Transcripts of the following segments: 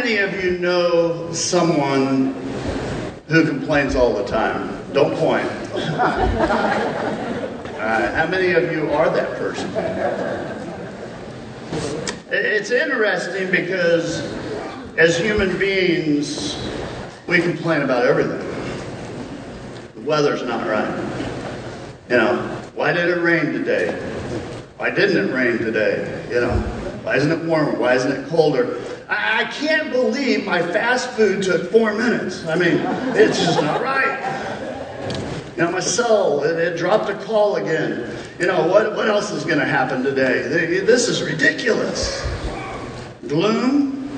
many of you know someone who complains all the time? Don't point. Uh, how many of you are that person? It's interesting because as human beings, we complain about everything. The weather's not right. You know, why did it rain today? Why didn't it rain today? You know, why isn't it warmer? Why isn't it colder? I, can't believe my fast food took four minutes. I mean, it's just not right. Know, my cell, it, dropped a call again. You know, what, what else is going to happen today? This is ridiculous. Gloom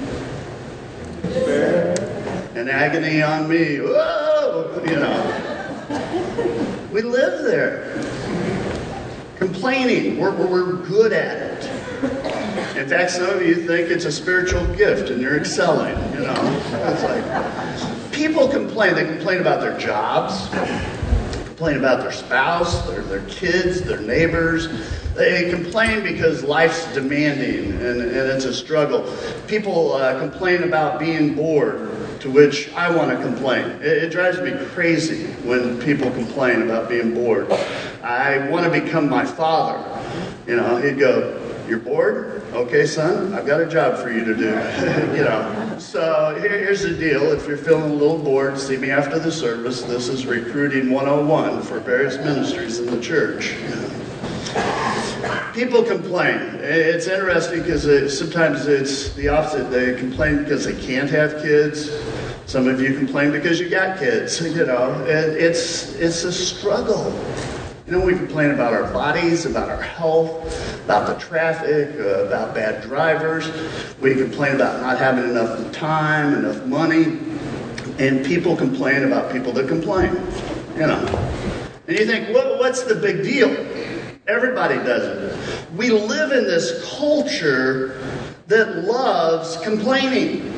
and agony on me. Whoa, you know. We live there. Complaining, we're, we're good at it. In fact, some of you think it's a spiritual gift and you're excelling, you know. It's like people complain. They complain about their jobs complain about their spouse, their, their kids, their neighbors. They complain because life's demanding and, and it's a struggle. People uh, complain about being bored, to which I want to complain. It, it drives me crazy when people complain about being bored. I want to become my father. You know, he'd go, You're bored? Okay, son, I've got a job for you to do. you know. So here, here's the deal. If you're feeling a little bored, see me after the service. This is recruiting 101 for various ministries in the church. People complain. It's interesting because it, sometimes it's the opposite. They complain because they can't have kids. Some of you complain because you got kids. You know, it's it's a struggle. You know, we complain about our bodies, about our health, about the traffic, uh, about bad drivers. We complain about not having enough time, enough money. And people complain about people that complain. You know. And you think, what, what's the big deal? Everybody does it. We live in this culture that loves complaining.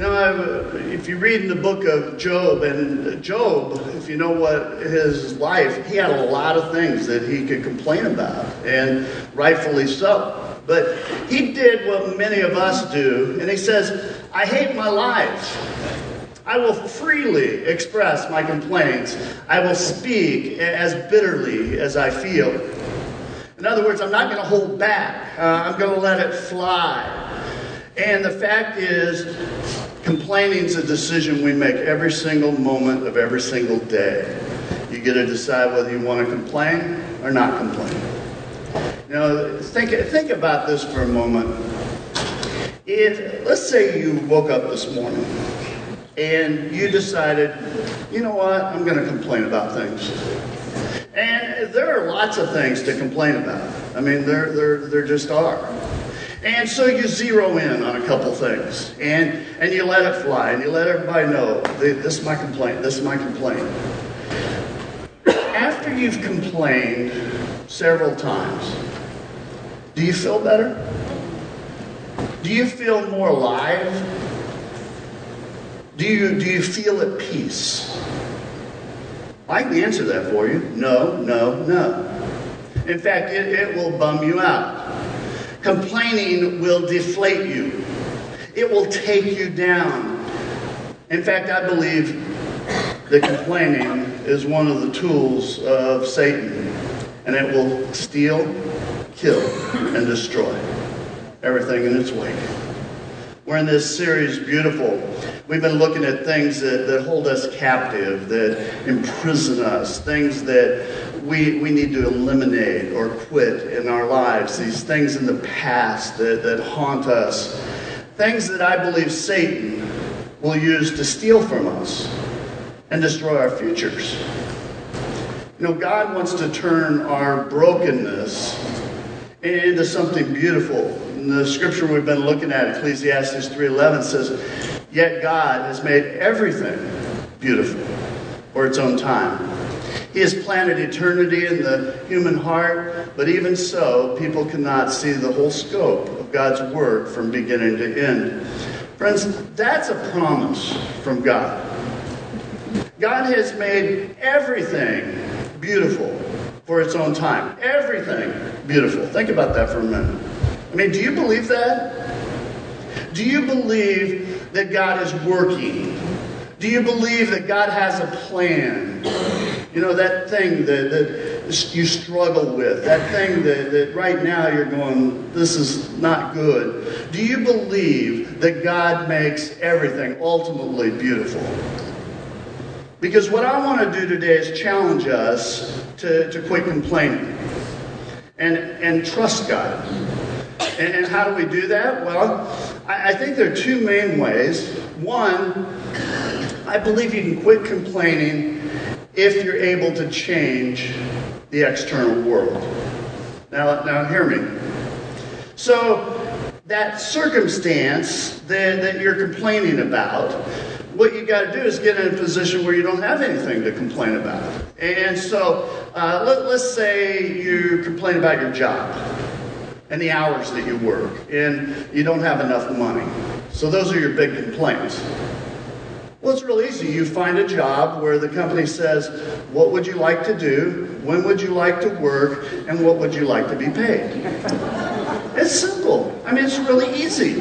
You know, if you read in the book of Job, and Job, if you know what his life, he had a lot of things that he could complain about, and rightfully so. But he did what many of us do, and he says, I hate my life. I will freely express my complaints. I will speak as bitterly as I feel. In other words, I'm not going to hold back. Uh, I'm going to let it fly. And the fact is, Complaining is a decision we make every single moment of every single day. You get to decide whether you want to complain or not complain. Know, think, think about this for a moment. If, let's say you woke up this morning and you decided, you know what, I'm going to complain about things. And there are lots of things to complain about. I mean, there, there, there just are. And so you zero in on a couple things and, and you let it fly and you let everybody know this is my complaint, this is my complaint. After you've complained several times, do you feel better? Do you feel more alive? Do you, do you feel at peace? I can answer that for you. No, no, no. In fact, it, it will bum you out. Complaining will deflate you, it will take you down. In fact, I believe that complaining is one of the tools of Satan, and it will steal, kill, and destroy everything in its wake. We're in this series, Beautiful. We've been looking at things that, that hold us captive, that imprison us, things that we, we need to eliminate or quit in our lives, these things in the past that, that haunt us, things that I believe Satan will use to steal from us and destroy our futures. You know, God wants to turn our brokenness into something beautiful. In the scripture we've been looking at, Ecclesiastes 3:11 says, "Yet God has made everything beautiful for its own time." He has planted eternity in the human heart, but even so, people cannot see the whole scope of God's work from beginning to end. Friends, that's a promise from God. God has made everything beautiful for its own time. Everything beautiful. Think about that for a minute. I mean, do you believe that? Do you believe that God is working? Do you believe that God has a plan? You know, that thing that, that you struggle with, that thing that, that right now you're going, this is not good. Do you believe that God makes everything ultimately beautiful? Because what I want to do today is challenge us to, to quit complaining and, and trust God. And, and how do we do that? Well, I, I think there are two main ways. One, I believe you can quit complaining if you're able to change the external world. Now, now hear me. So, that circumstance that, that you're complaining about, what you got to do is get in a position where you don't have anything to complain about. And so, uh, let, let's say you complain about your job and the hours that you work, and you don't have enough money. So, those are your big complaints. Well, it's real easy. You find a job where the company says, What would you like to do? When would you like to work? And what would you like to be paid? It's simple. I mean, it's really easy.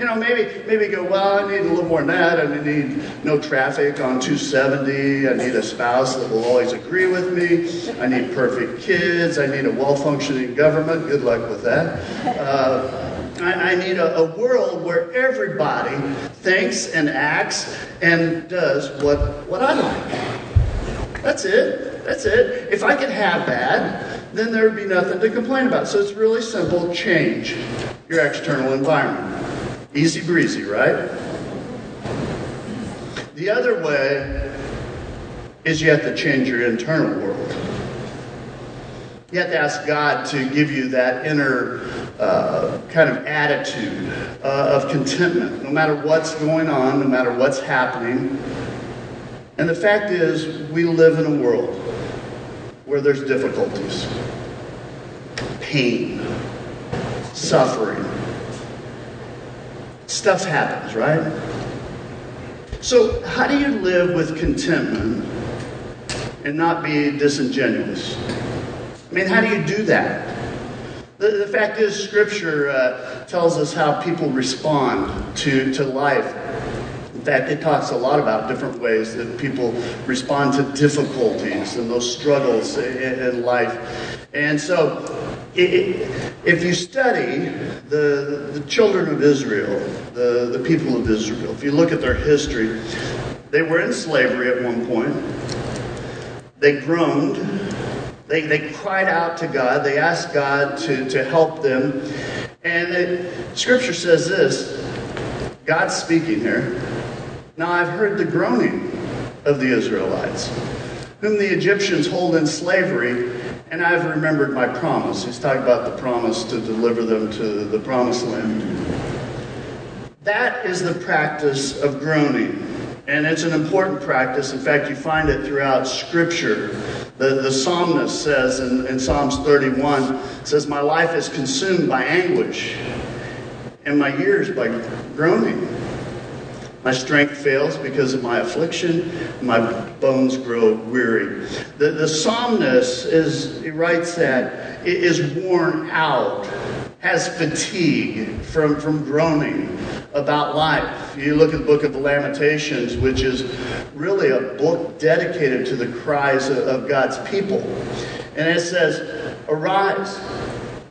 You know, maybe maybe go, well, I need a little more than that. I need no traffic on 270. I need a spouse that will always agree with me. I need perfect kids. I need a well-functioning government. Good luck with that. Uh, I, I need a, a world where everybody thinks and acts and does what, what I like. That's it. That's it. If I could have that, then there would be nothing to complain about. So it's really simple change your external environment. Easy breezy, right? The other way is you have to change your internal world. You have to ask God to give you that inner uh, kind of attitude uh, of contentment, no matter what's going on, no matter what's happening. And the fact is, we live in a world where there's difficulties, pain, suffering. Stuff happens, right? So, how do you live with contentment and not be disingenuous? I mean, how do you do that? The, the fact is, Scripture uh, tells us how people respond to, to life. In fact, it talks a lot about different ways that people respond to difficulties and those struggles in, in life. And so, if you study the, the children of Israel, the, the people of Israel, if you look at their history, they were in slavery at one point. They groaned they, they cried out to God. They asked God to, to help them. And it, Scripture says this God's speaking here. Now I've heard the groaning of the Israelites, whom the Egyptians hold in slavery, and I've remembered my promise. He's talking about the promise to deliver them to the promised land. That is the practice of groaning. And it's an important practice. In fact, you find it throughout Scripture. The, the psalmist says in, in Psalms 31, says, My life is consumed by anguish, and my years by groaning. My strength fails because of my affliction. My bones grow weary. The, the psalmist is, he writes that, is worn out, has fatigue from, from groaning about life. You look at the book of the Lamentations, which is really a book dedicated to the cries of God's people. And it says, Arise,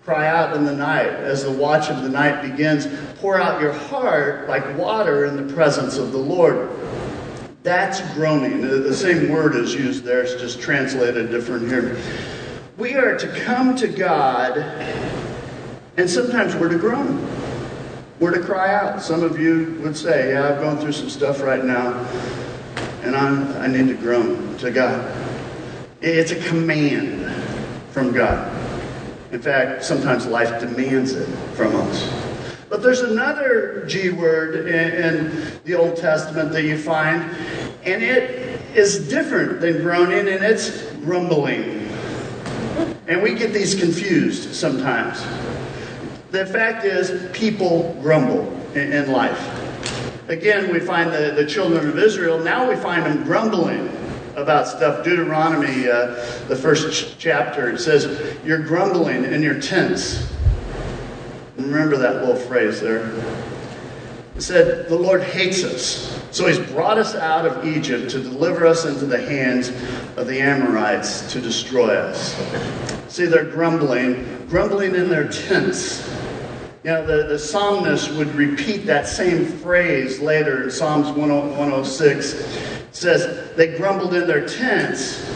cry out in the night. As the watch of the night begins, pour out your heart like water in the presence of the Lord. That's groaning. The same word is used there, it's just translated different here. We are to come to God, and sometimes we're to groan We're to cry out. Some of you would say, Yeah, I've gone through some stuff right now, and I'm, I need to groan to God. It's a command from God. In fact, sometimes life demands it from us. But there's another G word in, in the Old Testament that you find, and it is different than groaning, and it's grumbling. And we get these confused sometimes. The fact is, people grumble in, in life. Again, we find the, the children of Israel, now we find them grumbling about stuff. Deuteronomy, uh, the first ch- chapter, it says, You're grumbling and you're tents. remember that little phrase there. It said, The Lord hates us. So he's brought us out of Egypt to deliver us into the hands of the Amorites to destroy us. See, they're grumbling, grumbling in their tents. You know, the, the psalmist would repeat that same phrase later in Psalms 106. It says, They grumbled in their tents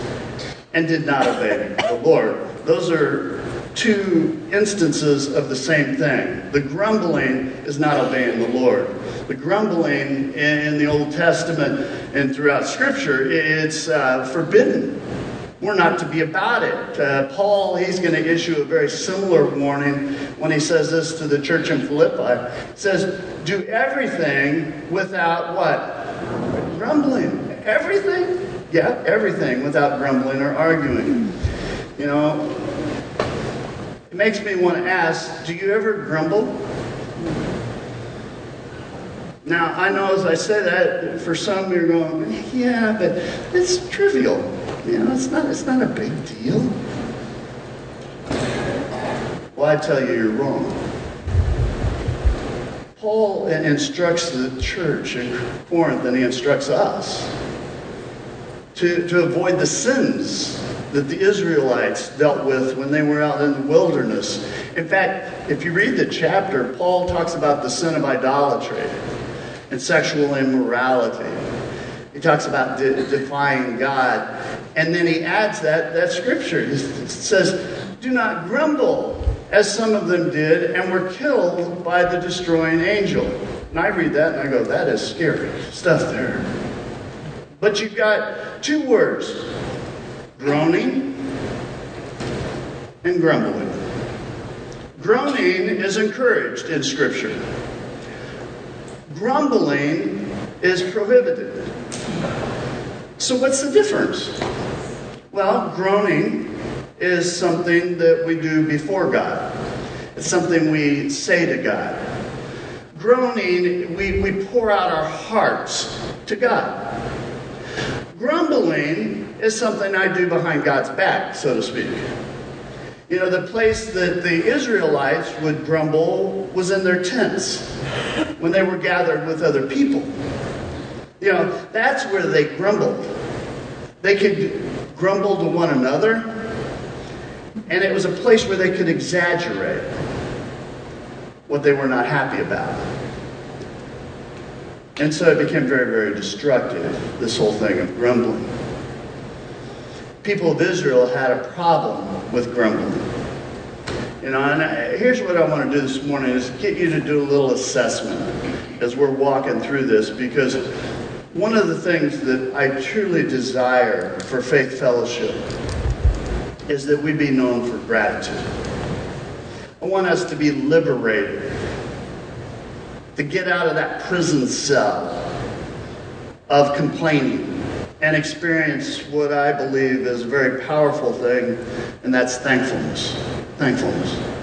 and did not obey the Lord. Those are two instances of the same thing. The grumbling is not obeying the Lord. The grumbling in the Old Testament and throughout Scripture, it's uh, forbidden. We're not to be about it. Uh, Paul, he's going to issue a very similar warning when he says this to the church in Philippi. Says, Do everything without what? Grumbling. Everything? Yeah, everything without grumbling or arguing. You know, it makes me want to ask do you ever grumble? Now, I know as I say that, for some you're going, yeah, but it's trivial. You know, it's not, it's not a big deal. Well, I tell you, you're wrong. Paul instructs the church in Corinth and he instructs us to, to avoid the sins that the Israelites dealt with when they were out in the wilderness. In fact, if you read the chapter, Paul talks about the sin of idolatry and sexual immorality. He talks about de- defying God. And then he adds that, that scripture. It says, Do not grumble, as some of them did, and were killed by the destroying angel. And I read that and I go, That is scary stuff there. But you've got two words groaning and grumbling. Groaning is encouraged in Scripture grumbling is prohibited. So, what's the difference? Well, groaning is something that we do before God, it's something we say to God. Groaning, we, we pour out our hearts to God. Grumbling is something I do behind God's back, so to speak. You know, the place that the Israelites would grumble was in their tents when they were gathered with other people. You know, that's where they grumbled. They could grumble to one another, and it was a place where they could exaggerate what they were not happy about. And so it became very, very destructive, this whole thing of grumbling people of Israel had a problem with grumbling. You know, and I, here's what I want to do this morning is get you to do a little assessment as we're walking through this because one of the things that I truly desire for Faith Fellowship is that we be known for gratitude. I want us to be liberated, to get out of that prison cell of complaining and experience what I believe is a very powerful thing, and that's thankfulness. Thankfulness.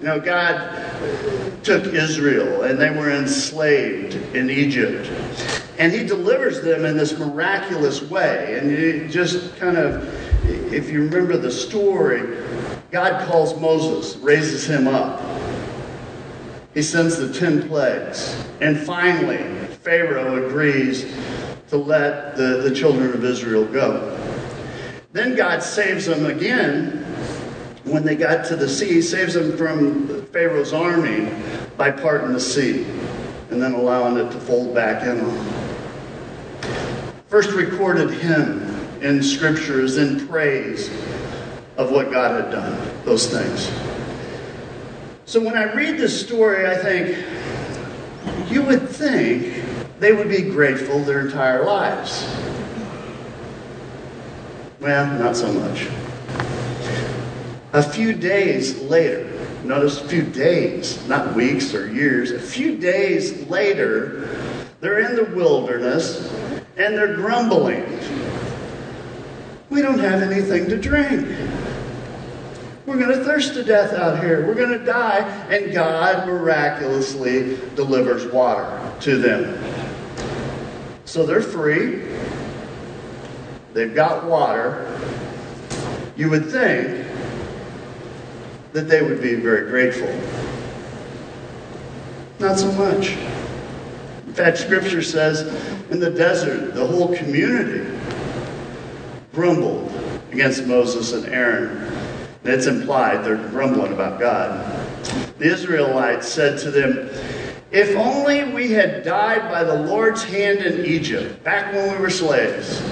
You know, God took Israel, and they were enslaved in Egypt. And he delivers them in this miraculous way. And you just kind of, if you remember the story, God calls Moses, raises him up. He sends the 10 plagues. And finally, Pharaoh agrees to let the, the children of Israel go. Then God saves them again when they got to the sea, he saves them from Pharaoh's army by parting the sea and then allowing it to fold back in. First recorded hymn in Scripture is in praise of what God had done, those things. So when I read this story, I think, you would think they would be grateful their entire lives. Well, not so much. A few days later, notice a few days, not weeks or years, a few days later, they're in the wilderness and they're grumbling. We don't have anything to drink. We're going to thirst to death out here. We're going to die. And God miraculously delivers water to them. So they're free. They've got water. You would think that they would be very grateful. Not so much. In fact, Scripture says in the desert, the whole community grumbled against Moses and Aaron. It's implied they're grumbling about God. The Israelites said to them, If only we had died by the Lord's hand in Egypt, back when we were slaves.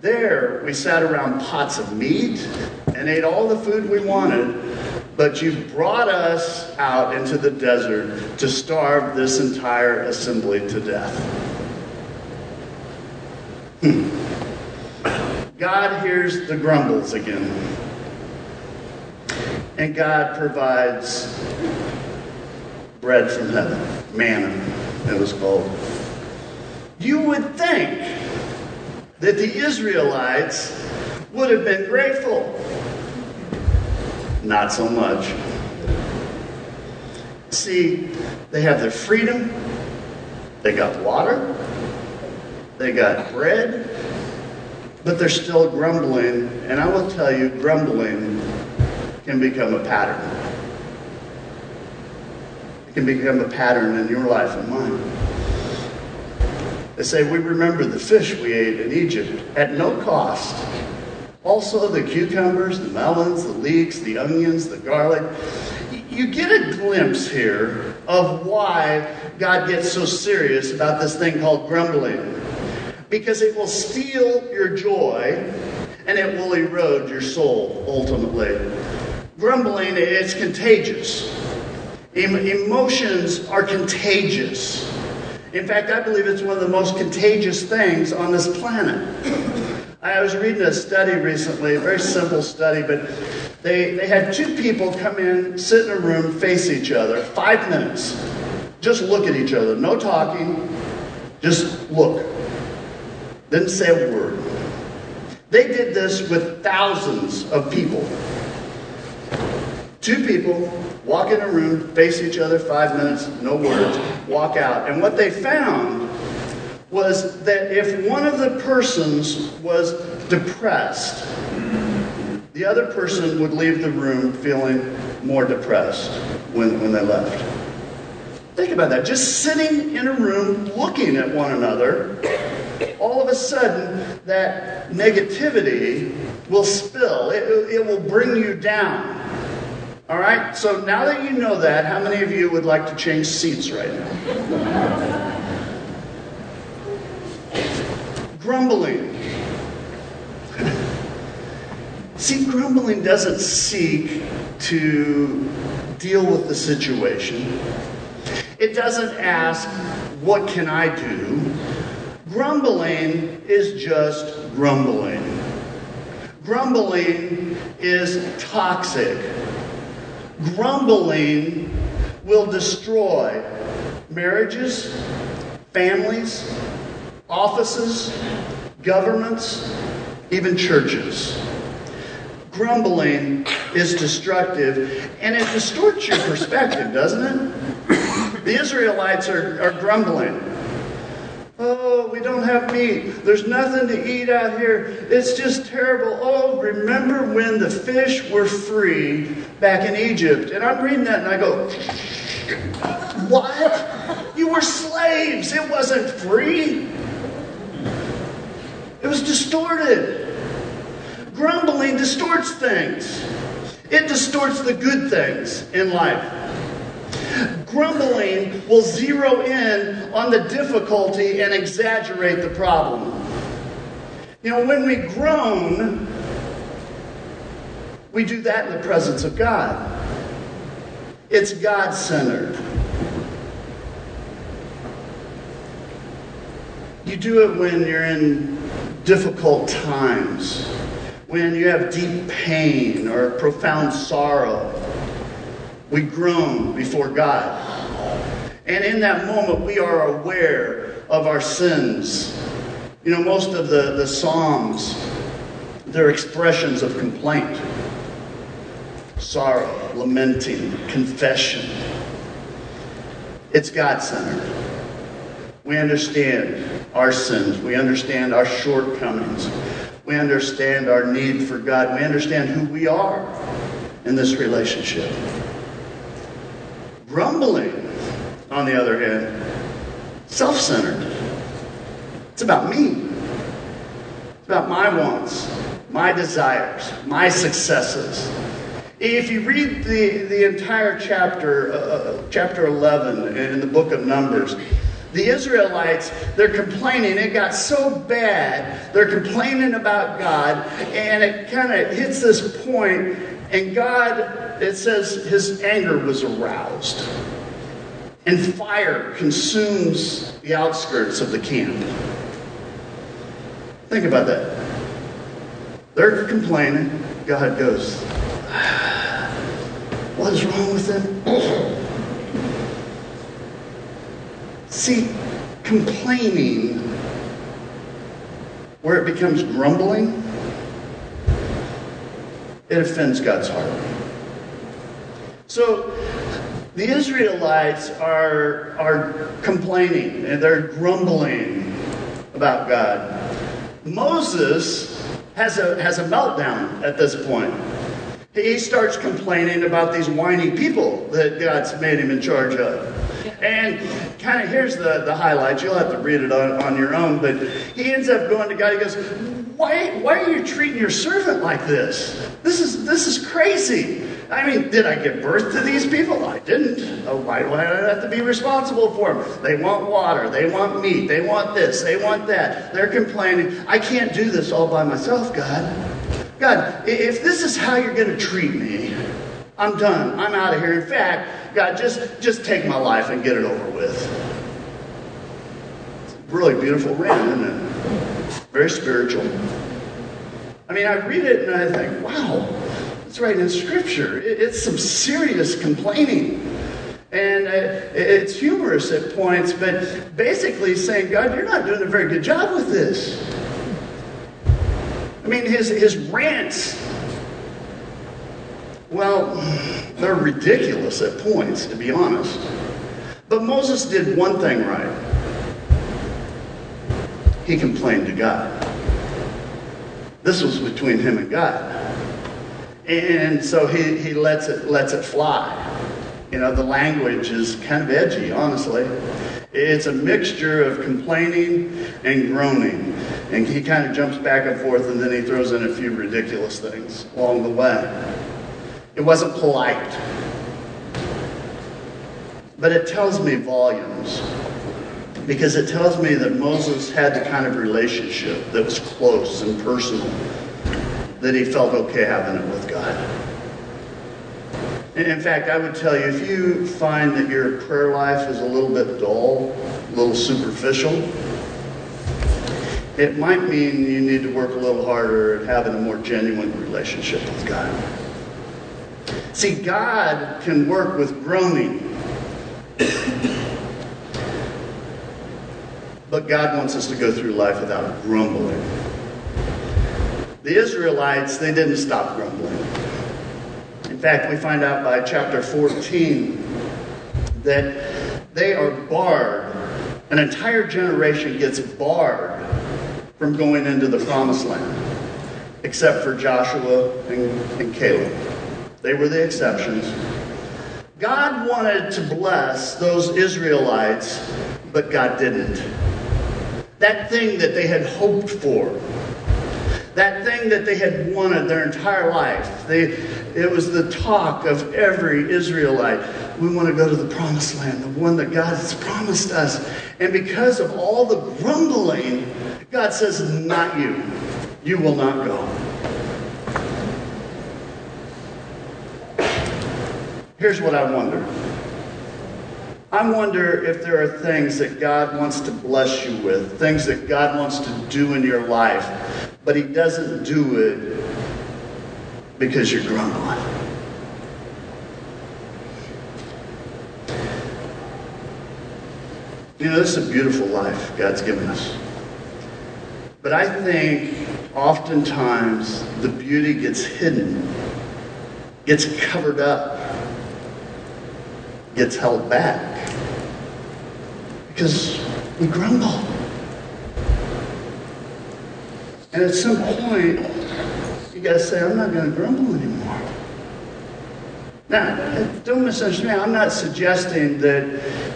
There we sat around pots of meat and ate all the food we wanted but you brought us out into the desert to starve this entire assembly to death. Hmm. God hears the grumbles again. And God provides bread from heaven, manna, it was called. You would think that the Israelites would have been grateful. Not so much. See, they have their freedom, they got water, they got bread, but they're still grumbling. And I will tell you, grumbling can become a pattern. It can become a pattern in your life and mine. They say, We remember the fish we ate in Egypt at no cost. Also, the cucumbers, the melons, the leeks, the onions, the garlic. You get a glimpse here of why God gets so serious about this thing called grumbling. Because it will steal your joy and it will erode your soul ultimately. Grumbling is contagious. Emotions are contagious. In fact, I believe it's one of the most contagious things on this planet. I was reading a study recently, a very simple study, but they, they had two people come in, sit in a room, face each other, five minutes. Just look at each other. No talking, just look. Didn't say a word. They did this with thousands of people. Two people walk in a room, face each other, five minutes, no words, walk out. And what they found was that if one of the persons was depressed, the other person would leave the room feeling more depressed when, when they left. Think about that. Just sitting in a room looking at one another, all of a sudden that negativity will spill, it, it will bring you down. All right? So now that you know that, how many of you would like to change seats right now? grumbling. See, grumbling doesn't seek to deal with the situation. It doesn't ask, what can I do? Grumbling is just grumbling. Grumbling is toxic. Grumbling will destroy marriages, families, offices, governments, even churches. Grumbling is destructive and it distorts your perspective, doesn't it? The Israelites are, are grumbling. Oh, we don't have meat. There's nothing to eat out here. It's just terrible. Oh, remember when the fish were free back in Egypt? And I'm reading that and I go, What? You were slaves. It wasn't free. It was distorted. Grumbling distorts things, it distorts the good things in life. Grumbling will zero in on the difficulty and exaggerate the problem. You know, when we groan, we do that in the presence of God. It's God centered. You do it when you're in difficult times, when you have deep pain or profound sorrow, we groan before God. And in that moment, we are aware of our sins. You know, most of the, the Psalms, they're expressions of complaint, sorrow, lamenting, confession. It's God centered. We understand our sins. We understand our shortcomings. We understand our need for God. We understand who we are in this relationship. Grumbling on the other hand, self centered. It's about me, it's about my wants, my desires, my successes. If you read the, the entire chapter, uh, uh chapter 11 in the book of Numbers, the Israelites, they're complaining. It got so bad. They're complaining about God, and it kind of hits this point, and God, it says, his anger was aroused. And fire consumes the outskirts of the camp. Think about that. They're complaining. God goes, What is wrong with them? See, complaining, where it becomes grumbling, it offends God's heart. So the Israelites are, are complaining and they're grumbling about God. Moses has a, has a meltdown at this point. He starts complaining about these whiny people that God's made him in charge of. And kind of here's the, the highlights. You'll have to read it on, on your own. But he ends up going to God. He goes, why, why are you treating your servant like this? This is, this is crazy. I mean, did I give birth to these people? I didn't. Oh, why do I have to be responsible for them? They want water. They want meat. They want this. They want that. They're complaining. I can't do this all by myself, God. God, if this is how you're going to treat me, I'm done. I'm out of here. In fact, God, just, just take my life and get it over with. Really beautiful rant, isn't it? Very spiritual. I mean, I read it and I think, wow, it's right in Scripture. It's some serious complaining. And uh, it's humorous at points, but basically saying, God, you're not doing a very good job with this. I mean, his, his rants well, they're ridiculous at points, to be honest. But Moses did one thing right. He complained to God. This was between him and God. And so he, he lets it lets it fly. You know, the language is kind of edgy, honestly. It's a mixture of complaining and groaning. And he kind of jumps back and forth and then he throws in a few ridiculous things along the way. It wasn't polite. But it tells me volumes because it tells me that Moses had the kind of relationship that was close and personal that he felt okay having it with God. And in fact, I would tell you if you find that your prayer life is a little bit dull, a little superficial, it might mean you need to work a little harder at having a more genuine relationship with God. See, God can work with groaning. But God wants us to go through life without grumbling. The Israelites, they didn't stop grumbling. In fact, we find out by chapter 14 that they are barred. An entire generation gets barred from going into the promised land, except for Joshua and, and Caleb. They were the exceptions. God wanted to bless those Israelites, but God didn't. That thing that they had hoped for, that thing that they had wanted their entire life, they, it was the talk of every Israelite. We want to go to the promised land, the one that God has promised us. And because of all the grumbling, God says, Not you. You will not go. Here's what I wonder. I wonder if there are things that God wants to bless you with, things that God wants to do in your life, but He doesn't do it because you're grumbling. You know, this is a beautiful life God's given us. But I think oftentimes the beauty gets hidden, gets covered up gets held back because we grumble. And at some point, you got to say, I'm not going to grumble anymore. Now, don't misunderstand me. I'm not suggesting that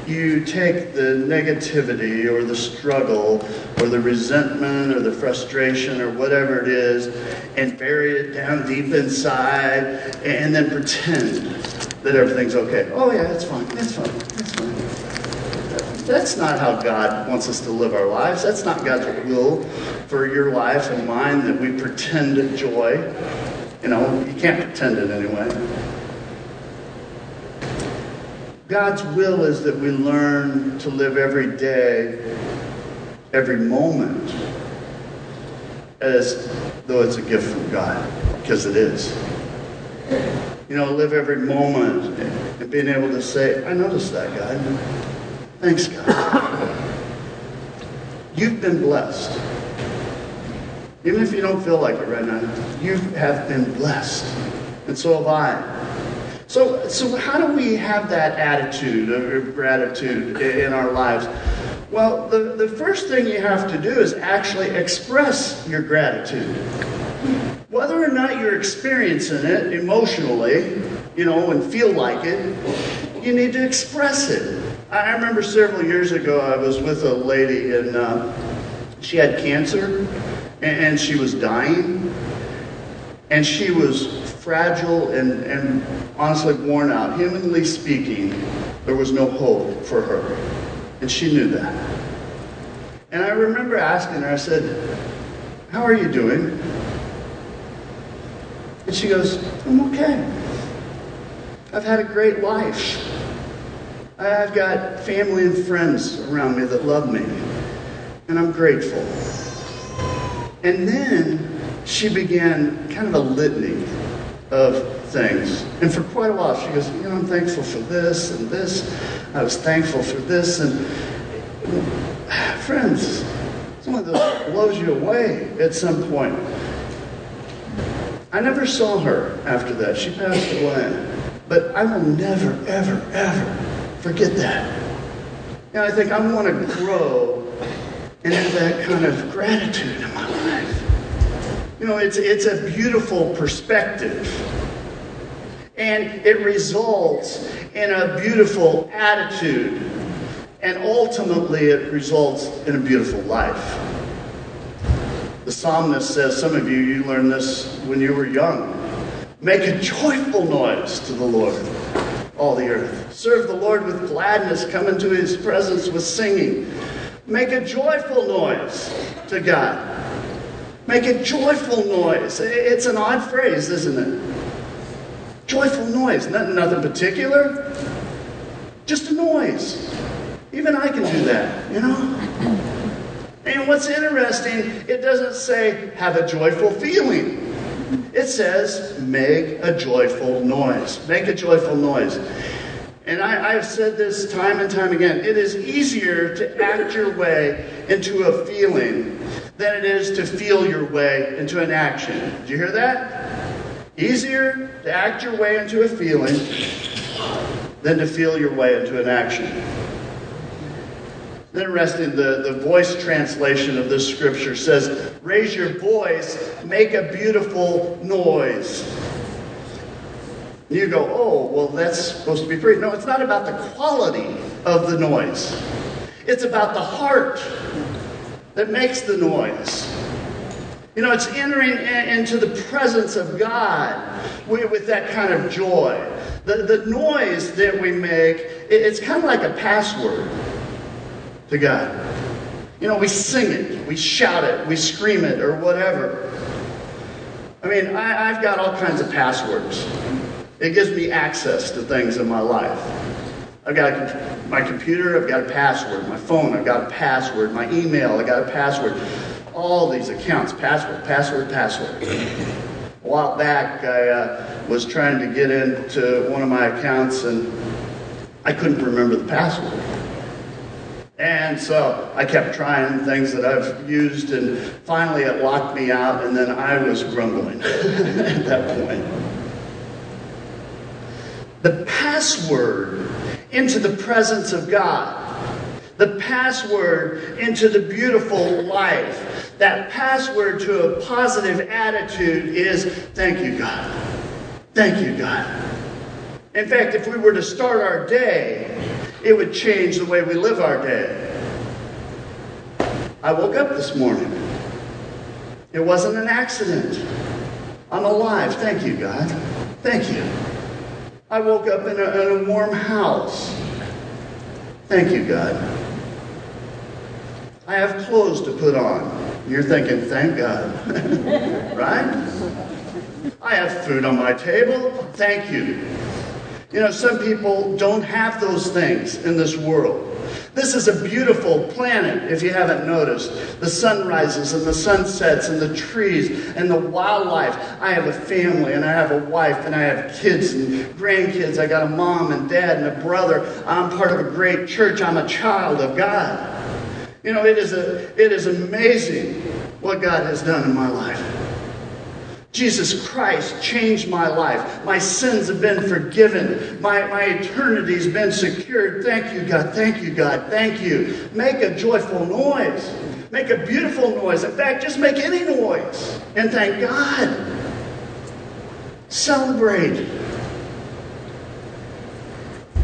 you take the negativity or the struggle or the resentment or the frustration or whatever it is and bury it down deep inside and then pretend that everything's okay. Oh, yeah, it's fine. It's fine. It's fine. That's not how God wants us to live our lives. That's not God's will for your life and mine that we pretend joy. You know, you can't pretend it anyway. God's will is that we learn to live every day, every moment, as though it's a gift from God, because it is. You know, live every moment and being able to say, I noticed that, God. Thanks, God. You've been blessed. Even if you don't feel like it right now, you have been blessed. And so have I. So, so how do we have that attitude of gratitude in our lives? Well, the, the first thing you have to do is actually express your gratitude. Whether or not you're experiencing it emotionally, you know, and feel like it, you need to express it. I remember several years ago, I was with a lady and uh, she had cancer and she was dying. And she was fragile and, and honestly worn out. Humanly speaking, there was no hope for her. And she knew that. And I remember asking her, I said, How are you doing? And she goes, I'm okay. I've had a great life. I've got family and friends around me that love me. And I'm grateful. And then she began kind of a litany of things. And for quite a while, she goes, You know, I'm thankful for this and this. I was thankful for this. And friends, some of this blows you away at some point. I never saw her after that. She passed away. But I will never, ever, ever forget that. And I think I want to grow and have that kind of gratitude in my life. You know, it's, it's a beautiful perspective. And it results in a beautiful attitude. And ultimately, it results in a beautiful life. The psalmist says, some of you, you learned this when you were young. Make a joyful noise to the Lord, all the earth. Serve the Lord with gladness. Come into his presence with singing. Make a joyful noise to God. Make a joyful noise. It's an odd phrase, isn't it? Joyful noise, nothing, nothing particular, just a noise. Even I can do that, you know? And what's interesting, it doesn't say have a joyful feeling. It says make a joyful noise. Make a joyful noise. And I, have said this time and time again. It is easier to act your way into a feeling than it is to feel your way into an action. Did you hear that? Easier to act your way into a feeling than to feel your way into an action. Interesting, the, the voice translation of this scripture says, Raise your voice, make a beautiful noise. You go, oh, well, that's supposed to be free. No, it's not about the quality of the noise, it's about the heart that makes the noise. You know, it's entering into the presence of God with that kind of joy. The, the noise that we make, it's kind of like a password to God. You know, we sing it, we shout it, we scream it, or whatever. I mean, I, have got all kinds of passwords. It gives me access to things in my life. I've got my computer, I've got a password. My phone, I've got a password. My email, I've got a password all these accounts, password, password, password. A while back, I uh, was trying to get into one of my accounts and I couldn't remember the password. And so I kept trying things that I've used, and finally it locked me out, and then I was grumbling at that point. The password into the presence of God the password into the beautiful life. That password to a positive attitude is thank you, God. Thank you, God. In fact, if we were to start our day it would change the way we live our day. I woke up this morning. It wasn't an accident. I'm alive. Thank you, God. Thank you. I woke up in a, in a warm house. Thank you, God. I have clothes to put on. You're thinking, thank God. right? I have food on my table. Thank you. You know, some people don't have those things in this world. This is a beautiful planet, if you haven't noticed. The sun rises and the sun sets and the trees and the wildlife. I have a family and I have a wife and I have kids and grandkids. I got a mom and dad and a brother. I'm part of a great church. I'm a child of God. You know, it is, a, it is amazing what God has done in my life. Jesus Christ changed my life. My sins have been forgiven. My, my eternity has been secured. Thank you, God. Thank you, God. Thank you. Make a joyful noise. Make a beautiful noise. In fact, just make any noise and thank God. Celebrate.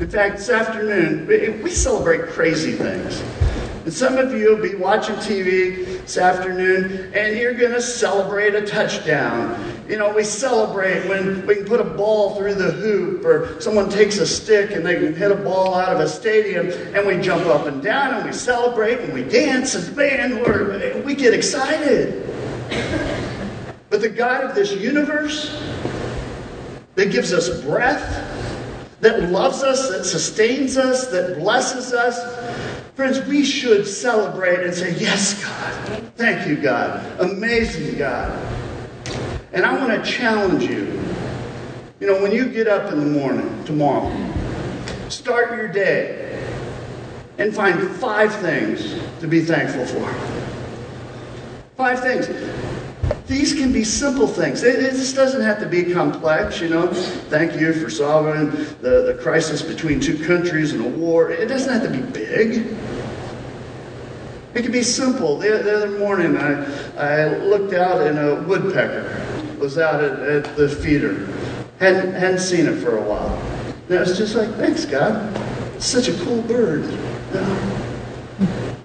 In fact, this afternoon, we celebrate crazy things. And some of you will be watching TV this afternoon and you're going to celebrate a touchdown. You know, we celebrate when we can put a ball through the hoop or someone takes a stick and they can hit a ball out of a stadium and we jump up and down and we celebrate and we dance and man, we we get excited. But the God of this universe that gives us breath, that loves us, that sustains us, that blesses us, Friends, we should celebrate and say, Yes, God. Thank you, God. Amazing, God. And I want to challenge you. You know, when you get up in the morning tomorrow, start your day and find five things to be thankful for. Five things. These can be simple things. It, it, just doesn't have to be complex, you know. Thank you for solving the, the crisis between two countries and a war. It doesn't have to be big. It can be simple. The, the other morning, I, I looked out and a woodpecker was out at, at the feeder. Hadn't, hadn't seen it for a while. And I was just like, thanks, God. It's such a cool bird.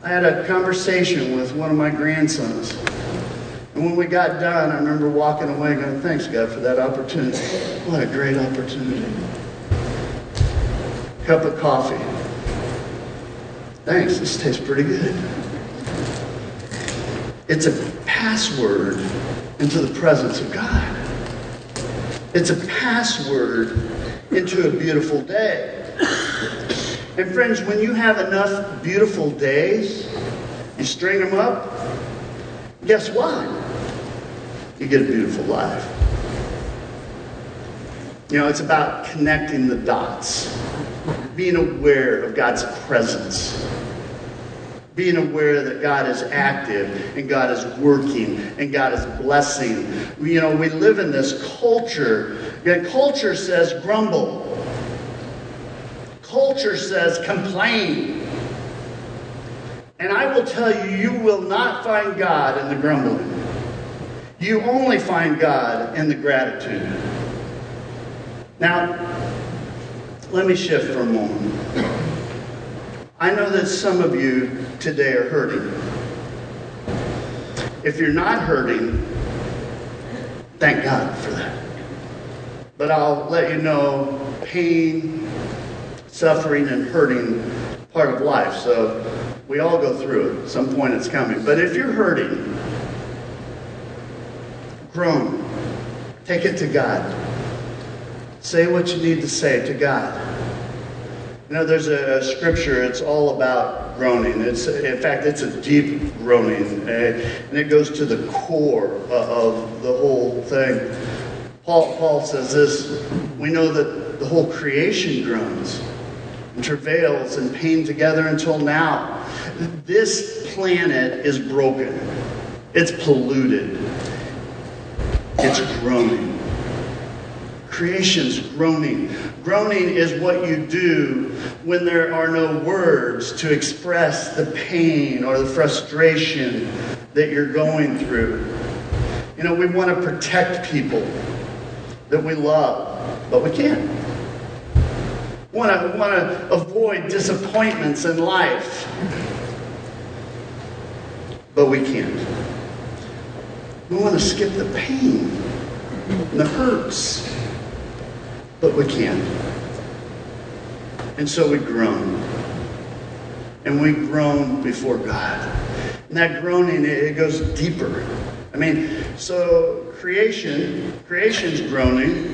I had a conversation with one of my grandsons. And when we got done, I remember walking away going, thanks, God, for that opportunity. What a great opportunity. Cup of coffee. Thanks, this tastes pretty good. It's a password into the presence of God. It's a password into a beautiful day. And friends, when you have enough beautiful days, you string them up, guess what? You get a beautiful life. You know, it's about connecting the dots, being aware of God's presence being aware that God is active and God is working and God is blessing. You know, we live in this culture. And culture says grumble. Culture says complain. And I will tell you, you will not find God in the grumbling. You only find God in the gratitude. Now, let me shift for a moment. I know that some of you today are hurting. If you're not hurting, thank God for that. But I'll let you know pain, suffering, and hurting part of life. So we all go through it. At some point it's coming. But if you're hurting, groan. Take it to God. Say what you need to say to God. You know, there's a, scripture, it's all about groaning. It's, in fact, it's a deep groaning, uh, and it goes to the core of the whole thing. Paul, Paul says this We know that the whole creation groans and travails in pain together until now. This planet is broken, it's polluted, it's groaning. Creation's groaning. Groaning is what you do when there are no words to express the pain or the frustration that you're going through. You know, we want to protect people that we love, but we can't. Want to want to avoid disappointments in life, but we can't. We want to skip the pain and the hurts, but we can't. And so we groan. And we groan before God. And that groaning, it goes deeper. I mean, so creation, creation's groaning.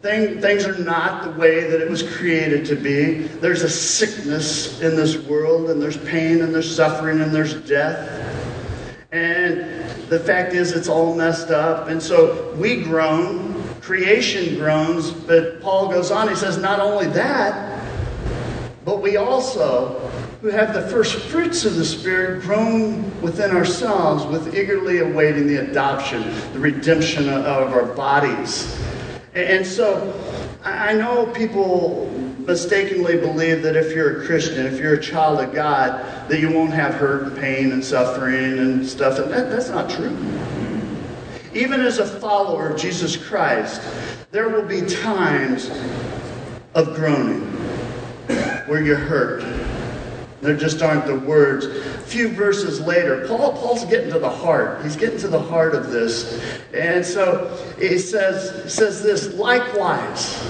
Thing, things are not the way that it was created to be. There's a sickness in this world, and there's pain, and there's suffering, and there's death. And the fact is, it's all messed up. And so we groan, creation groans, but Paul goes on, he says, not only that, but we also, who have the first fruits of the Spirit, groan within ourselves with eagerly awaiting the adoption, the redemption of our bodies. And so I know people mistakenly believe that if you're a Christian, if you're a child of God, that you won't have hurt and pain and suffering and stuff. And that, that's not true. Even as a follower of Jesus Christ, there will be times of groaning where you're hurt. There just aren't the words. A few verses later, Paul, Paul's getting to the heart. He's getting to the heart of this. And so he says, says this likewise.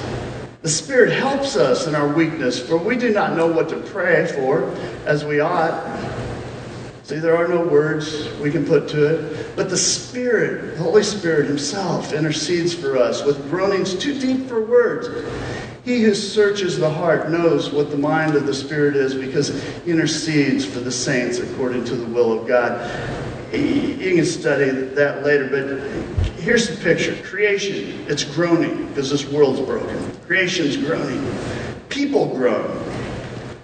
The Spirit helps us in our weakness, for we do not know what to pray for as we ought. See, there are no words we can put to it, but the Spirit, the Holy Spirit Himself, intercedes for us with groanings too deep for words. He who searches the heart knows what the mind of the Spirit is because he intercedes for the saints according to the will of God. You can study that later, but here's the picture creation, it's groaning because this world's broken. Creation's groaning. People groan.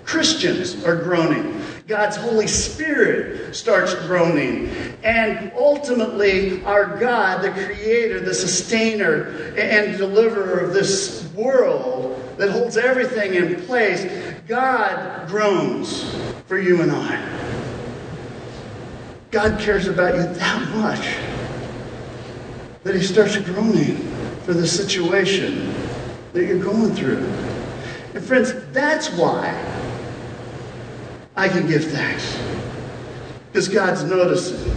Christians are groaning. God's Holy Spirit starts groaning. And ultimately, our God, the creator, the sustainer, and deliverer of this world that holds everything in place, God groans for you and I. God cares about you that much that he starts groaning for the situation that you're going through. And friends, that's why I can give thanks. Because God's noticing.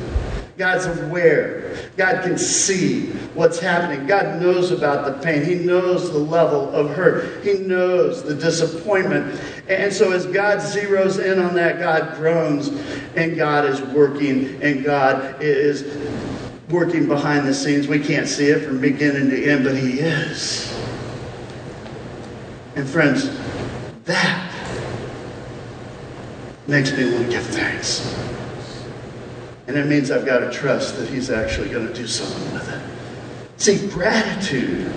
God's aware. God can see what's happening. God knows about the pain. He knows the level of hurt. He knows the disappointment. And so as God zeroes in on that, God groans and God is working and God is working behind the scenes. We can't see it from beginning to end, but He is. And friends, that makes me want to give thanks. And it means I've got to trust that He's actually going to do something with it. See, gratitude,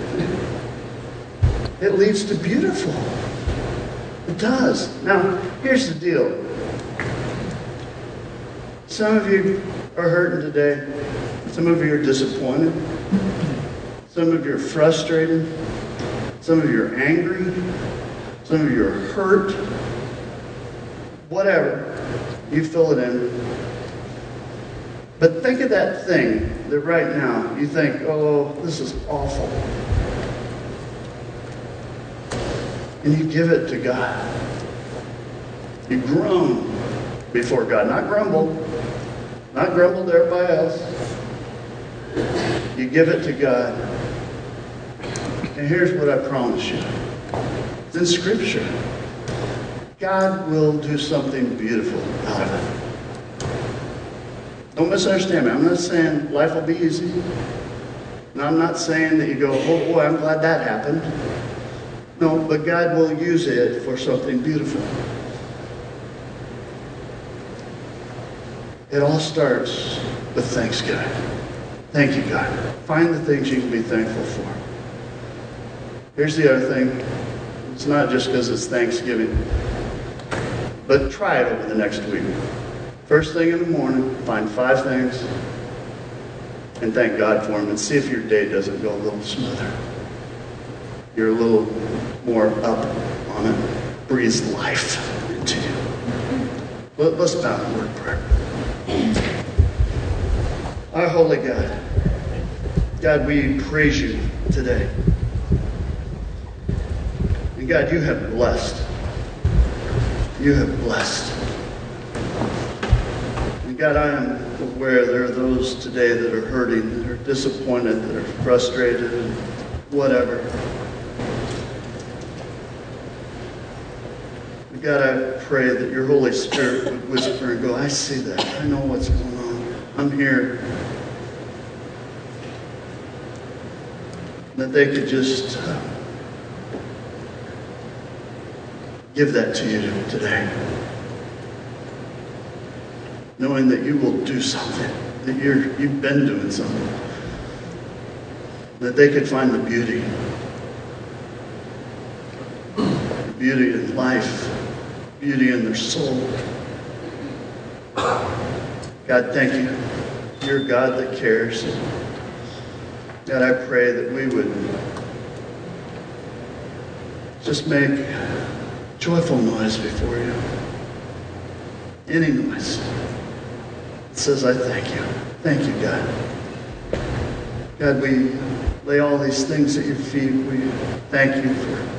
it leads to beautiful. It does. Now, here's the deal. Some of you are hurting today. Some of you are disappointed. Some of you are frustrated. Some of you are angry. Some of you are hurt. Whatever. You fill it in. But think of that thing that right now you think, oh, this is awful. And you give it to God. You groan before God, not grumble, not grumble to everybody else. You give it to God. And here's what I promise you. It's in Scripture. God will do something beautiful out of it. Don't misunderstand me. I'm not saying life will be easy. And I'm not saying that you go, oh boy, I'm glad that happened. No, but God will use it for something beautiful. It all starts with thanksgiving. Thank you, God. Find the things you can be thankful for. Here's the other thing it's not just because it's Thanksgiving, but try it over the next week. First thing in the morning, find five things and thank God for them and see if your day doesn't go a little smoother. You're a little more up on it. Breathe life into you. Let, us bow in word prayer. Our holy God, God, we praise you today. And God, you have blessed. You have blessed. And God, I am aware there are those today that are hurting, that are disappointed, that are frustrated, and whatever. And God, I pray that your Holy Spirit would whisper and go, I see that. I know what's going on. I'm here. That they could just uh, give that to you today. Knowing that you will do something, that you're, you've been doing something. That they could find the beauty. The beauty in life, beauty in their soul. God, thank you. You're God that cares. God, I pray that we would just make joyful noise before you. Any noise. It says, I thank you. Thank you, God. God, we lay all these things at your feet. We thank you for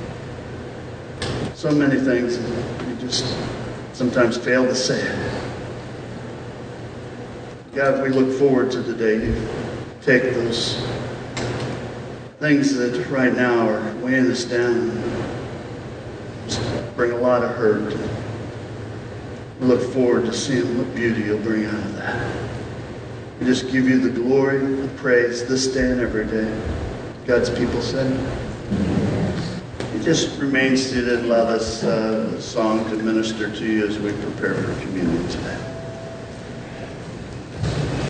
so many things. that we just sometimes fail to say. God, we look forward to the day you take those things that right now are weighing us down bring a lot of hurt. We look forward to seeing what beauty you'll bring out of that. We just give you the glory and praise this day and every day. God's people said. You just remain seated let us uh, a song to minister to you as we prepare for communion today.